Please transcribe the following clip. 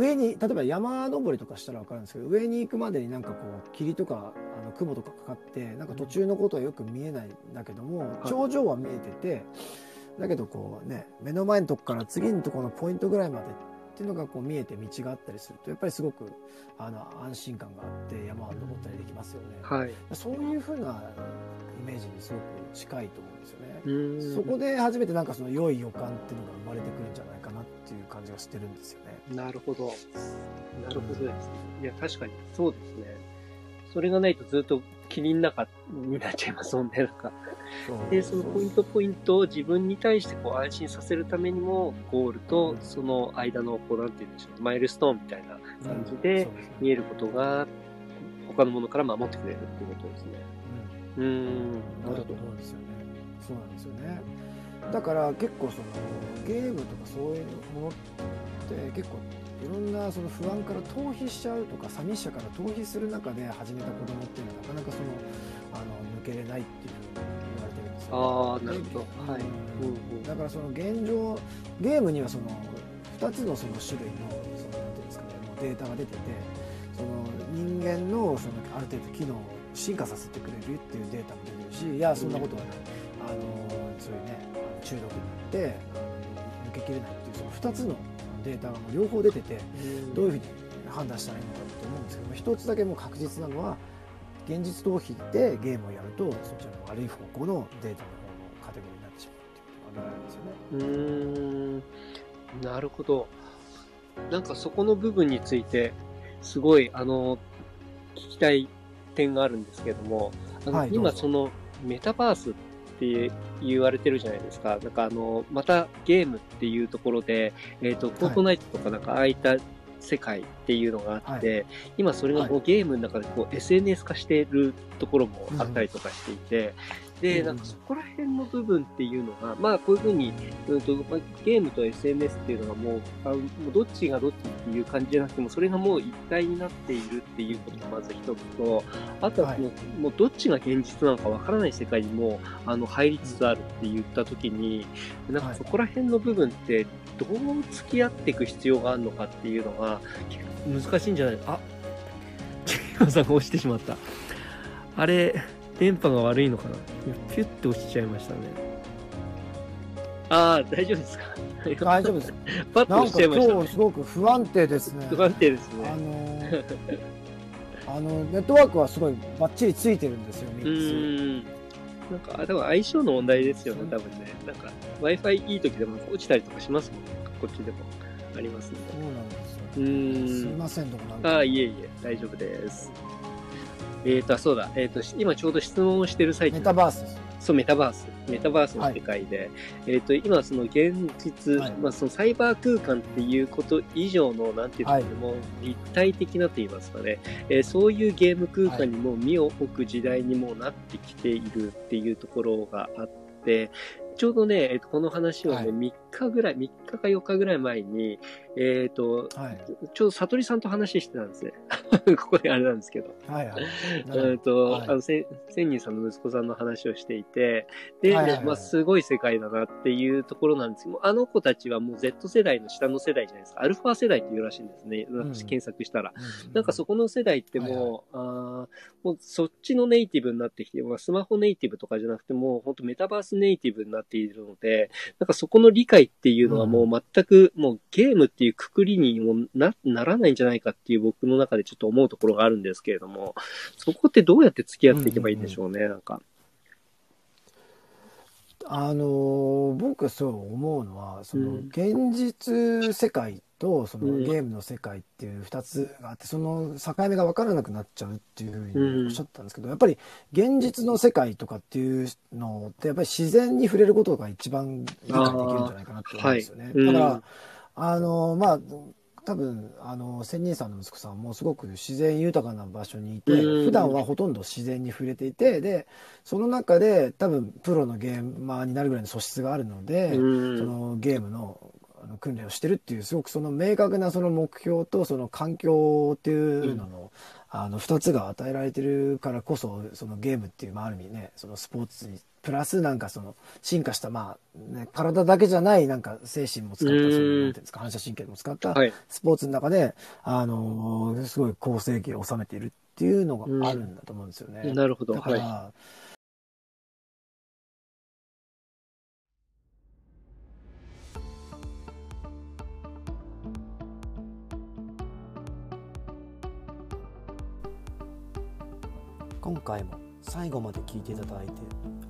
上に例えば山登りとかしたら分かるんですけど上に行くまでになんかこう霧とかあの雲とかかかってなんか途中のことはよく見えないんだけども頂上は見えててだけどこうね目の前のとこから次のところのポイントぐらいまでっていうのがこう見えて道があったりするとやっぱりすごくあの安心感があって山を登ったりできますよね。はい。そういうふうなイメージにすごく近いと思うんですよね。そこで初めてなんかその良い予感っていうのが生まれてくるんじゃないっていう感じがしてるんですよね。なるほど。なるほどですね。いや、確かにそうですね。それがないとずっと霧の中になっちゃいますもんね、なんか。で、そのポイントポイントを自分に対してこう安心させるためにも、ゴールとその間の、こう、なんて言うんでしょう、マイルストーンみたいな感じで見えることが、他のものから守ってくれるっていうことですね。うーん、うん、なるほどだと思。うんですよね。そうなんですよね。だから結構そのゲームとかそういうものって結構いろんなその不安から逃避しちゃうとか寂しさから逃避する中で始めた子供っていうのはなかなかそのあの抜けれないっていうふうに言われてるんですよ、ああ、なるほど。ではい。うんうんうんだからその現状ゲームにはその2つのその種類のそのなんていうんですかねもうデータが出ててその人間のそのある程度機能を進化させてくれるっていうデータも出てるしいやそんなことはない、あのそういうね中毒になってあの抜けきれないっていうその2つのデータがもう両方出ててどういうふうに判断したらいいのかと思うんですけども一つだけもう確実なのは現実逃避でゲームをやるとそちらの悪い方向のデータの方のカテゴリーになってしまうっていうことが挙げられるんですよね。うーん、なるほど。なんかそこの部分について、すごい、あの、聞きたい点があるんですけども、あの今そのメタバースって言われてるじゃないですか。なんかあの、またゲームっていうところで、えっ、と、フォートナイトとかなんかああいった世界っていうのがあって、今それがもうゲームの中でこう SNS 化しているところもあったりとかしていて、で、うんなんかそこら辺の部分っていうのが、まあこういうふうに、うんとまあ、ゲームと SNS っていうのがもうあもうどっちがどっちっていう感じじゃなくても、それがもう一体になっているっていうことがまず一つと、あとはその、もうどっちが現実なのかわからない世界にもあの入りつつあるって言ったときに、なんかそこら辺の部分ってどう付き合っていく必要があるのかっていうのが難しいんじゃない？あ、チキマさんが落ちてしまった。あれ、電波が悪いのかな？ピュッて落ちちゃいましたね。ああ、大丈夫ですか？大丈夫です。パッと落ちなんかちゃいましたね今日。すごく不安定ですね。不安定ですあね。のーあのネットワークはすごいバッチリついてるんですよ、う3つ。ーん。なんか、あ多分相性の問題ですよね、多分ね。なんか、Wi-Fi いい時でも落ちたりとかしますもんね。こっちでもありますんで。そうなんですよ。うすい。ません、どこなんか。ああ、いえいえ、大丈夫です。えっ、と、そうだ、えっ、と、今ちょうど質問をしてる最中。メタバースです。そう、メタバース。メタバースの世界で、えっ、と、今その現実、はい。まあそのサイバー空間っていうこと以上の、なんていうの、はい。もう立体的なと言いますかね、えーそういうゲーム空間にも身を置く時代にもなってきているっていうところがあって、ちょうどね、えーとこの話をね、はい。3日ぐらい、3日か4日ぐらい前に、えっ、と、はい。ちょうど悟りさんと話してたんですね。ここであれなんですけど。はいはい。えっと、はいあの、せ千人さんの息子さんの話をしていて、で、はいはいはいまあ、すごい世界だなっていうところなんですけど、あの子たちはもう Z 世代の下の世代じゃないですか。アルファ世代っていうらしいんですね。ん検索したら。うんなんかそこの世代ってもう、あーもうそっちのネイティブになってきて、まあ、スマホネイティブとかじゃなくてもう本当メタバースネイティブになっているので、なんかそこの理解っていうのはもう全くもうゲームっていうくくりにもなならないんじゃないかっていう僕の中でちょっと思うところがあるんですけれども、そこってどうやって付き合っていけばいいんでしょうね、なんか。あのー僕そう思うのはそのうん。現実世界とそうん。のゲームの世界っていう2つがあってその境目が分からなくなっちゃうっていうふううん。におっしゃったんですけどやっぱり現実の世界とかっていうのってやっぱり自然に触れることが一番理解できるんじゃないかなって思うんですよね。うんだからあのーまあ多分あの仙人さんの息子さんもすごく自然豊かな場所にいてうん。普段はほとんど自然に触れていてでその中で多分プロのゲーマーになるぐらいの素質があるので、うん。そのゲームのあの訓練をしてるっていうすごくその明確なその目標とその環境っていうのの,、あの2つが与えられてるからこそそのゲームっていう、まあ、ある意味ねそのスポーツプラスなんかその進化したまあ、ね、体だけじゃないなんか精神も使ったそのなんていうんですか反射神経も使ったはい。スポーツの中で、あのーすごい好成績を収めているっていうのがあるんだと思うんですよね。なるほど。だかはら、今回も最後まで聞いていただいて